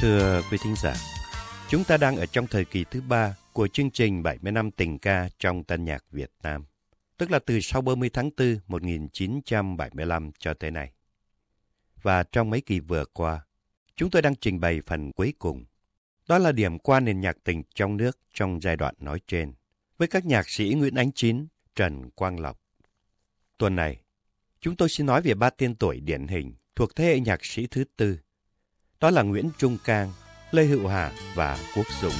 Thưa quý thính giả, chúng ta đang ở trong thời kỳ thứ ba của chương trình 70 năm tình ca trong tân nhạc Việt Nam, tức là từ sau 30 tháng 4 1975 cho tới nay. Và trong mấy kỳ vừa qua, chúng tôi đang trình bày phần cuối cùng. Đó là điểm qua nền nhạc tình trong nước trong giai đoạn nói trên, với các nhạc sĩ Nguyễn Ánh Chín, Trần Quang Lộc. Tuần này, chúng tôi xin nói về ba tên tuổi điển hình thuộc thế hệ nhạc sĩ thứ tư. Đó là Nguyễn Trung Cang, Lê Hữu Hà và Quốc Dũng.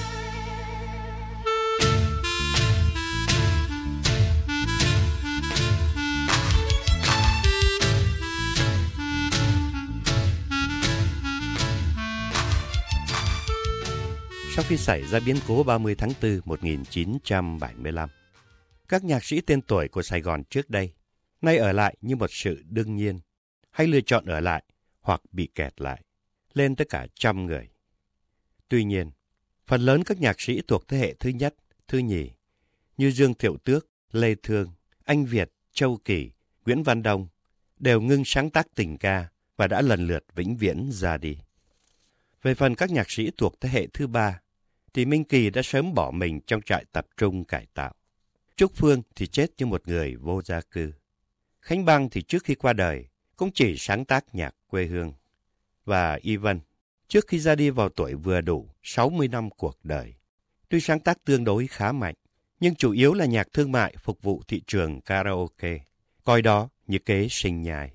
Sau khi xảy ra biến cố 30 tháng 4 1975, các nhạc sĩ tên tuổi của Sài Gòn trước đây nay ở lại như một sự đương nhiên, hay lựa chọn ở lại hoặc bị kẹt lại, lên tới cả trăm người. Tuy nhiên, phần lớn các nhạc sĩ thuộc thế hệ thứ nhất, thứ nhì, như Dương Thiệu Tước, Lê Thương, Anh Việt, Châu Kỳ, Nguyễn Văn Đông, đều ngưng sáng tác tình ca và đã lần lượt vĩnh viễn ra đi. Về phần các nhạc sĩ thuộc thế hệ thứ ba, thì Minh Kỳ đã sớm bỏ mình trong trại tập trung cải tạo. Trúc Phương thì chết như một người vô gia cư. Khánh Bang thì trước khi qua đời cũng chỉ sáng tác nhạc quê hương. Và Ivan, trước khi ra đi vào tuổi vừa đủ 60 năm cuộc đời, tuy sáng tác tương đối khá mạnh, nhưng chủ yếu là nhạc thương mại phục vụ thị trường karaoke, coi đó như kế sinh nhai.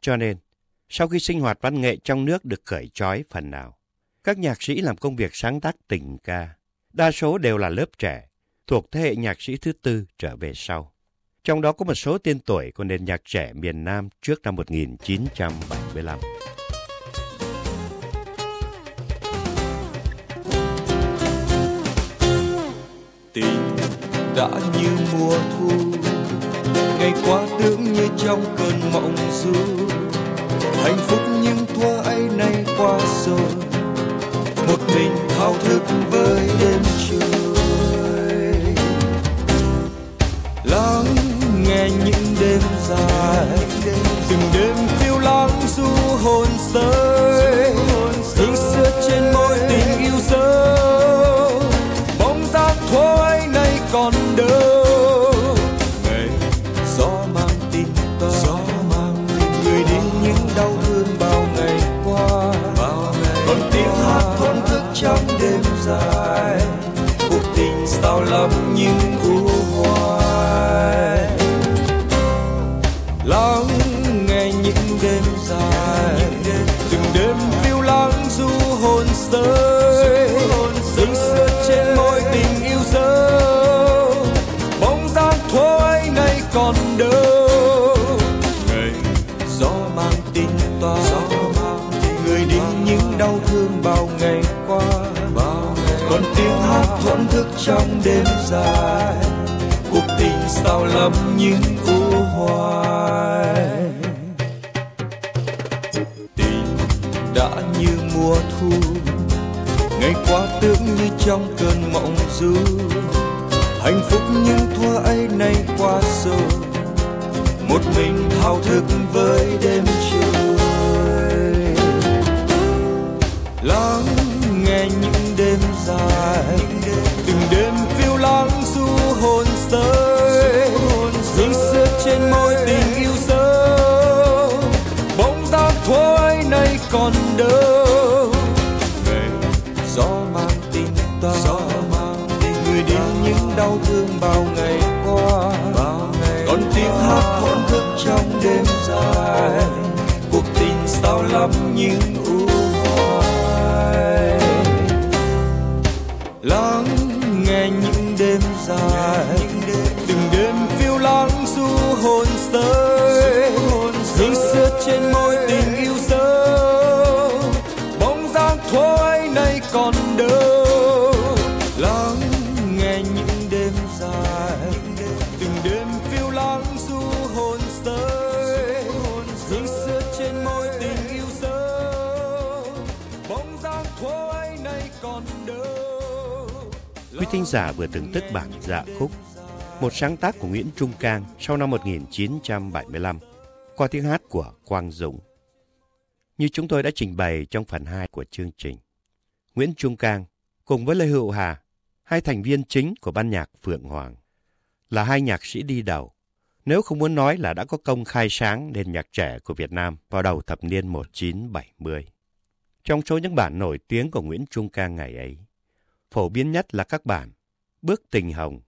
Cho nên, sau khi sinh hoạt văn nghệ trong nước được cởi trói phần nào, các nhạc sĩ làm công việc sáng tác tình ca, đa số đều là lớp trẻ, thuộc thế hệ nhạc sĩ thứ tư trở về sau. Trong đó có một số tên tuổi của nền nhạc trẻ miền Nam trước năm 1975. Đã như mùa thu. Ngày qua tưởng như trong cơn mộng du. Hạnh phúc nhưng thua ấy nay qua rồi. Một mình thao thức với đêm trôi. Lắng nghe những đêm dài. Từng đêm phiêu lãng du hồn sơi. Lắng nghe những đêm dài. Từng đêm phiêu lãng du hồn sơi tình xưa trên môi tình yêu dấu bóng dáng thôi nay còn đâu ngày gió mang tin toa. Người đi những đau thương bao ngày qua. Còn tiếng hát thổn thức trong đêm dài. Cuộc tình sao lắm những u hoài. Tình đã như mùa thu, ngày qua tưởng như trong cơn mộng du hạnh phúc nhưng thua ấy nay qua rồi một mình thao thức với đêm trôi. Lắng nghe những đêm dài, từng đêm phiêu lãng du hồn sơi đâu ngày gió mang tình ta. Gió mang tình người đi những đau thương bao ngày qua. Còn tiếng hát thổn thức trong đêm dài. Cuộc tình sao lắm nhưng Quý thính giả vừa thưởng thức bản dạ khúc, một sáng tác của Nguyễn Trung Cang sau năm 1975, qua tiếng hát của Quang Dũng. Như chúng tôi đã trình bày trong phần 2 của chương trình, Nguyễn Trung Cang cùng với Lê Hữu Hà, hai thành viên chính của ban nhạc Phượng Hoàng, là hai nhạc sĩ đi đầu. Nếu không muốn nói là đã có công khai sáng nền nhạc trẻ của Việt Nam vào đầu thập niên 1970. Trong số những bản nổi tiếng của Nguyễn Trung Cang ngày ấy, phổ biến nhất là các bản Bước tình hồng,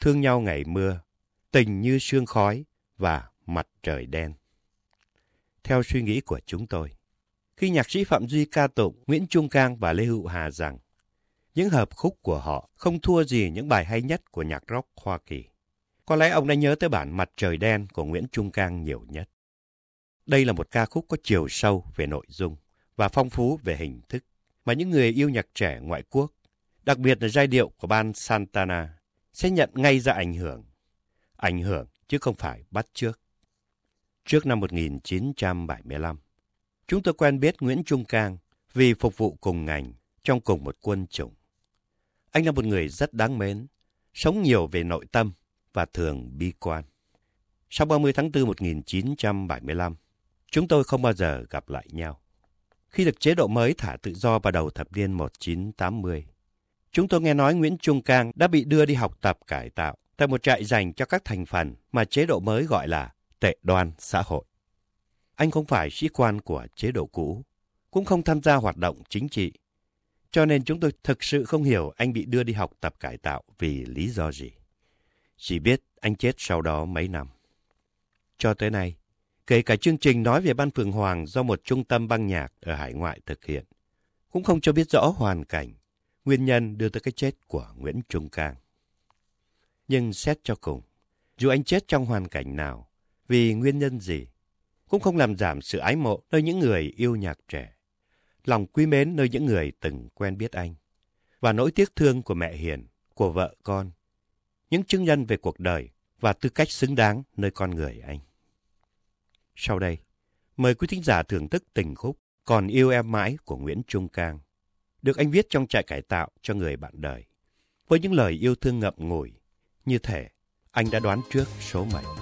Thương nhau ngày mưa, Tình như sương khói và Mặt trời đen. Theo suy nghĩ của chúng tôi, khi nhạc sĩ Phạm Duy ca tụng Nguyễn Trung Cang và Lê Hữu Hà rằng những hợp khúc của họ không thua gì những bài hay nhất của nhạc rock Hoa Kỳ. Có lẽ ông đã nhớ tới bản Mặt trời đen của Nguyễn Trung Cang nhiều nhất. Đây là một ca khúc có chiều sâu về nội dung và phong phú về hình thức mà những người yêu nhạc trẻ ngoại quốc, đặc biệt là giai điệu của ban Santana, sẽ nhận ngay ra ảnh hưởng. Ảnh hưởng chứ không phải bắt trước. Trước năm 1975, chúng tôi quen biết Nguyễn Trung Cang vì phục vụ cùng ngành trong cùng một quân chủng. Anh là một người rất đáng mến, sống nhiều về nội tâm và thường bi quan. Sau 30 tháng 4 1975, chúng tôi không bao giờ gặp lại nhau. Khi được chế độ mới thả tự do vào đầu thập niên 1980, chúng tôi nghe nói Nguyễn Trung Cang đã bị đưa đi học tập cải tạo tại một trại dành cho các thành phần mà chế độ mới gọi là tệ đoan xã hội. Anh không phải sĩ quan của chế độ cũ, cũng không tham gia hoạt động chính trị. Cho nên chúng tôi thực sự không hiểu anh bị đưa đi học tập cải tạo vì lý do gì. Chỉ biết anh chết sau đó mấy năm. Cho tới nay, kể cả chương trình nói về Ban phường Hoàng do một trung tâm băng nhạc ở hải ngoại thực hiện, cũng không cho biết rõ hoàn cảnh, nguyên nhân đưa tới cái chết của Nguyễn Trung Cang. Nhưng xét cho cùng, dù anh chết trong hoàn cảnh nào, vì nguyên nhân gì, cũng không làm giảm sự ái mộ nơi những người yêu nhạc trẻ, lòng quý mến nơi những người từng quen biết anh, và nỗi tiếc thương của mẹ Hiền, của vợ con, những chứng nhân về cuộc đời và tư cách xứng đáng nơi con người anh. Sau đây, mời quý thính giả thưởng thức tình khúc Còn yêu em mãi của Nguyễn Trung Cang, được anh viết trong trại cải tạo cho người bạn đời, với những lời yêu thương ngậm ngùi, như thể anh đã đoán trước số mệnh.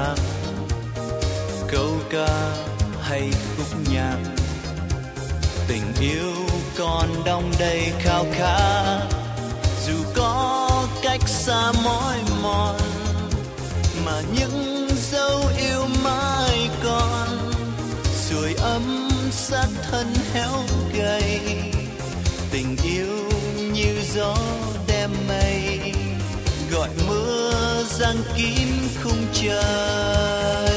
hát câu ca hay khúc nhạc. Tình yêu còn đong đầy khao khát. Dù có cách xa mỏi mòn, mà những dấu yêu mãi còn. Sưởi ấm sát thân héo gầy. Tình yêu như gió giăng kín khung trời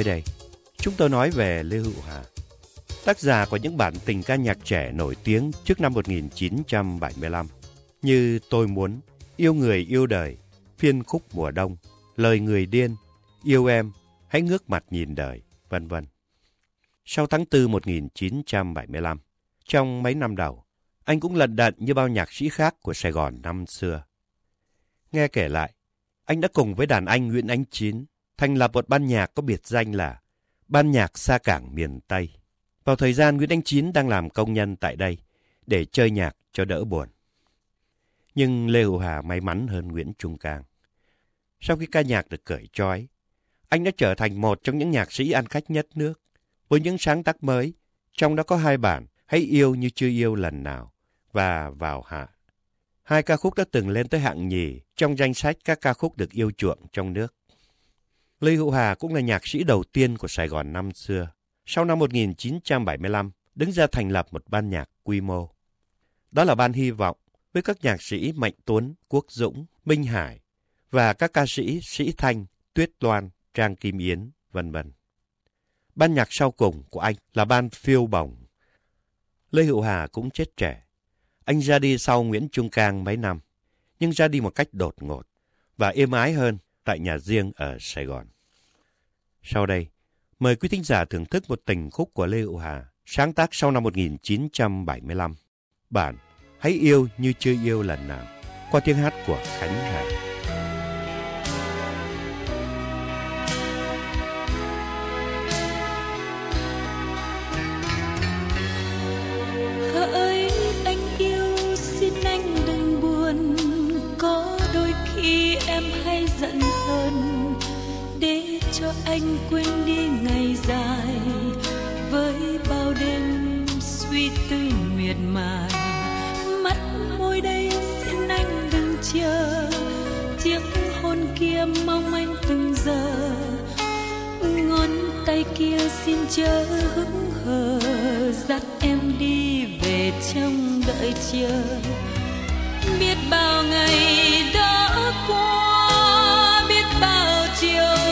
Tới đây, chúng tôi nói về Lê Hữu Hà, tác giả của những bản tình ca nhạc trẻ nổi tiếng trước năm 1975 như Tôi Muốn, Yêu Người Yêu Đời, Phiên Khúc Mùa Đông, Lời Người Điên, Yêu Em, Hãy Ngước Mặt Nhìn Đời, vân vân. Sau tháng 4 1975, trong mấy năm đầu, anh cũng lận đận như bao nhạc sĩ khác của Sài Gòn năm xưa. Nghe kể lại, anh đã cùng với đàn anh Nguyễn Ánh Chín thành lập một ban nhạc có biệt danh là Ban nhạc xa cảng miền Tây. Vào thời gian Nguyễn Anh Chín đang làm công nhân tại đây để chơi nhạc cho đỡ buồn. Nhưng Lê Hữu Hà may mắn hơn Nguyễn Trung Cang. Sau khi ca nhạc được cởi trói, anh đã trở thành một trong những nhạc sĩ ăn khách nhất nước với những sáng tác mới, trong đó có hai bản Hãy yêu như chưa yêu lần nào và Vào hạ. Hai ca khúc đã từng lên tới hạng nhì trong danh sách các ca khúc được yêu chuộng trong nước. Lê Hữu Hà cũng là nhạc sĩ đầu tiên của Sài Gòn năm xưa. Sau năm 1975, đứng ra thành lập một ban nhạc quy mô. Đó là ban hy vọng với các nhạc sĩ Mạnh Tuấn, Quốc Dũng, Minh Hải và các ca sĩ Sĩ Thanh, Tuyết Loan, Trang Kim Yến, vân vân. Ban nhạc sau cùng của anh là ban Phiêu Bồng. Lê Hữu Hà cũng chết trẻ. Anh ra đi sau Nguyễn Trung Cang mấy năm, nhưng ra đi một cách đột ngột và êm ái hơn tại nhà riêng ở Sài Gòn. Sau đây, mời quý thính giả thưởng thức một tình khúc của Lê Hữu Hà, sáng tác sau năm 1975. Bản Hãy yêu như chưa yêu lần nào, qua tiếng hát của Khánh Hà. Quên đi ngày dài với bao đêm suy tư miệt mài. Mắt môi đây xin anh đừng chờ, chiếc hôn kia mong anh từng giờ. Ngón tay kia xin chớ hững hờ, dắt em đi về trong đợi chờ. Biết bao ngày đã qua, biết bao chiều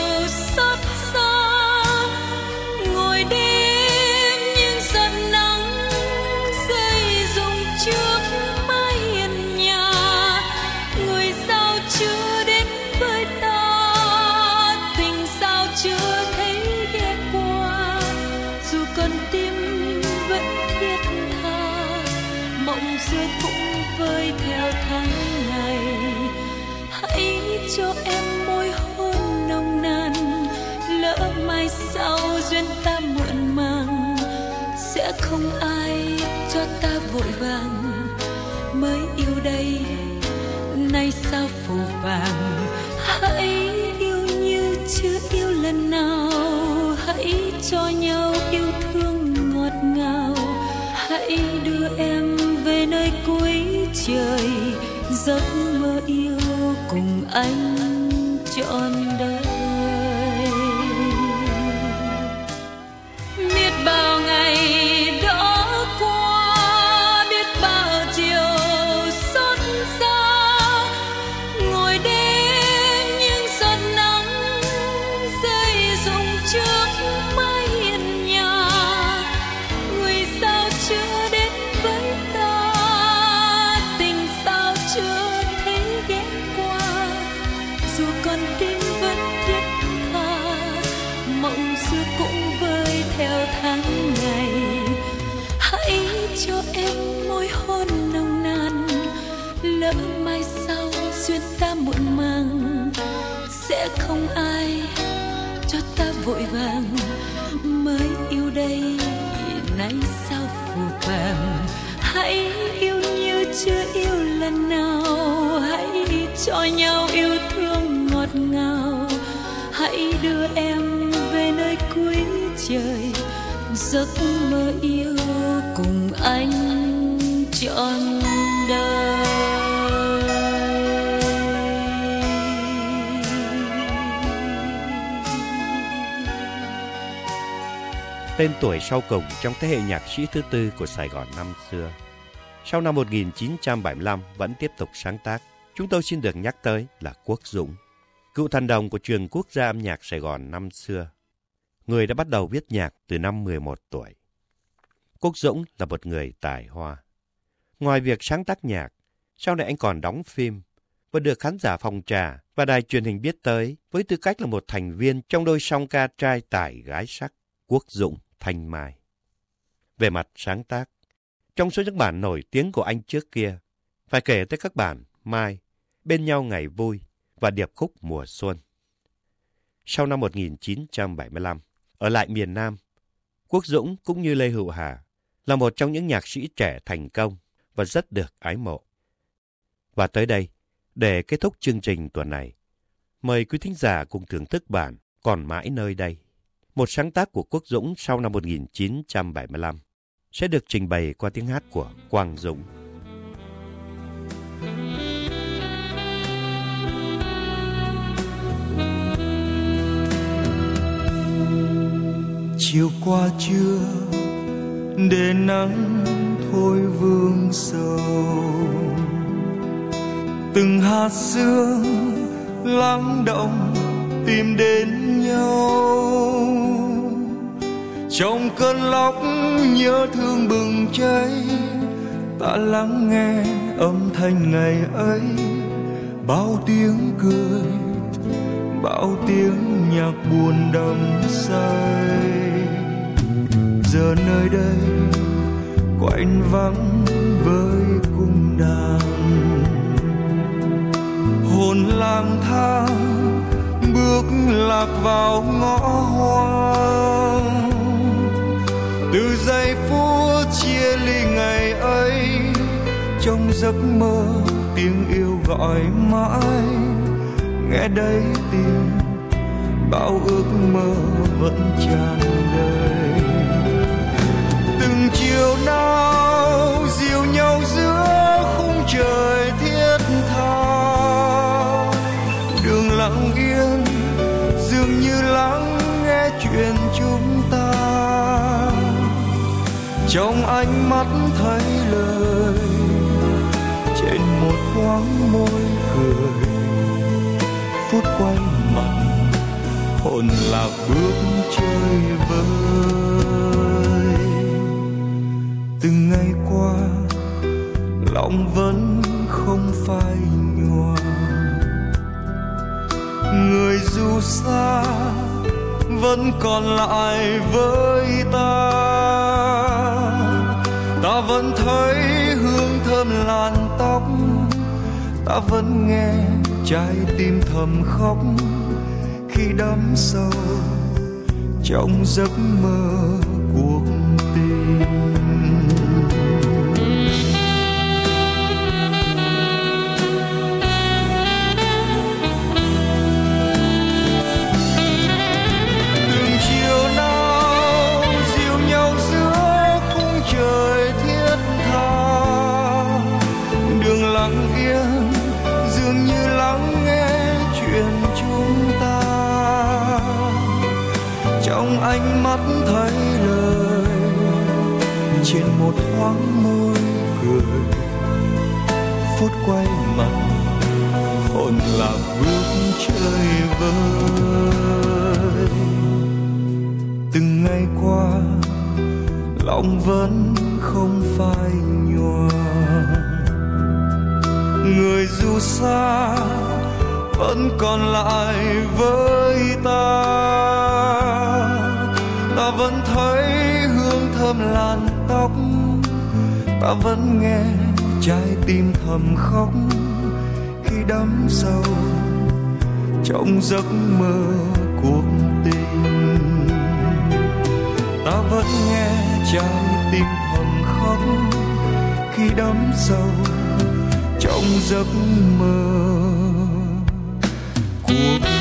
sẽ không ai cho ta vội vàng. Mới yêu đây, nay sao phù vàng? Hãy yêu như chưa yêu lần nào. Hãy cho nhau yêu thương ngọt ngào. Hãy đưa em về nơi cuối trời. Giấc mơ yêu cùng anh trọn đời. Duyên ta muộn màng, sẽ không ai cho ta vội vàng. Mới yêu đây, nay sao phù phàng? Hãy yêu như chưa yêu lần nào. Hãy cho nhau yêu thương ngọt ngào. Hãy đưa em về nơi cuối trời, giấc mơ yêu cùng anh trọn tên tuổi sau cùng trong thế hệ nhạc sĩ thứ tư của Sài Gòn năm xưa. Sau năm 1975 vẫn tiếp tục sáng tác, chúng tôi xin được nhắc tới là Quốc Dũng, cựu thần đồng của trường quốc gia âm nhạc Sài Gòn năm xưa. Người đã bắt đầu viết nhạc từ năm 11 tuổi. Quốc Dũng là một người tài hoa. Ngoài việc sáng tác nhạc, sau này anh còn đóng phim và được khán giả phòng trà và đài truyền hình biết tới với tư cách là một thành viên trong đôi song ca trai tài gái sắc Quốc Dũng Thanh Mai. Về mặt sáng tác, trong số những bản nổi tiếng của anh trước kia, phải kể tới các bản Mai, Bên nhau ngày vui và Điệp khúc mùa xuân. Sau năm 1975, ở lại miền Nam, Quốc Dũng cũng như Lê Hữu Hà là một trong những nhạc sĩ trẻ thành công và rất được ái mộ. Và tới đây, để kết thúc chương trình tuần này, mời quý thính giả cùng thưởng thức bản Còn mãi nơi đây. Một sáng tác của Quốc Dũng sau năm 1975 sẽ được trình bày qua tiếng hát của Quang Dũng. chiều qua trưa, để nắng thôi vương sầu từng hạt sương lắng động tìm đến nhau trong cơn lốc nhớ thương bừng cháy, ta lắng nghe âm thanh ngày ấy. Bao tiếng cười, bao tiếng nhạc buồn đầm say. Giờ nơi đây, quạnh vắng với cung đàn. Hồn lang thang bước lạc vào ngõ hoang trong giấc mơ, tiếng yêu gọi mãi. Nghe đây tim bao ước mơ vẫn tràn đầy. Từng chiều nào dìu nhau giữa khung trời thiết tha đường lặng yên, dường như lắng nghe chuyện chúng ta. Trong ánh mắt thấy thoáng môi cười. Phút quay mặt, hồn lạc bước chơi vơi. Từng ngày qua, lòng vẫn không phai nhòa. Người dù xa vẫn còn lại với ta. Ta vẫn thấy hương thơm lan ta vẫn nghe trái tim thầm khóc khi đắm sâu trong giấc mơ cuộc tình. Trong ánh mắt thấy lời trên một thoáng môi cười. Phút quay mặt, hồn là bước chơi vơi. Từng ngày qua, lòng vẫn không phai nhòa. Người dù xa vẫn còn lại với ta vẫn thấy hương thơm làn tóc. Ta vẫn nghe trái tim thầm khóc khi đắm sâu trong giấc mơ cuộc tình. Ta vẫn nghe trái tim thầm khóc khi đắm sâu trong giấc mơ cuộc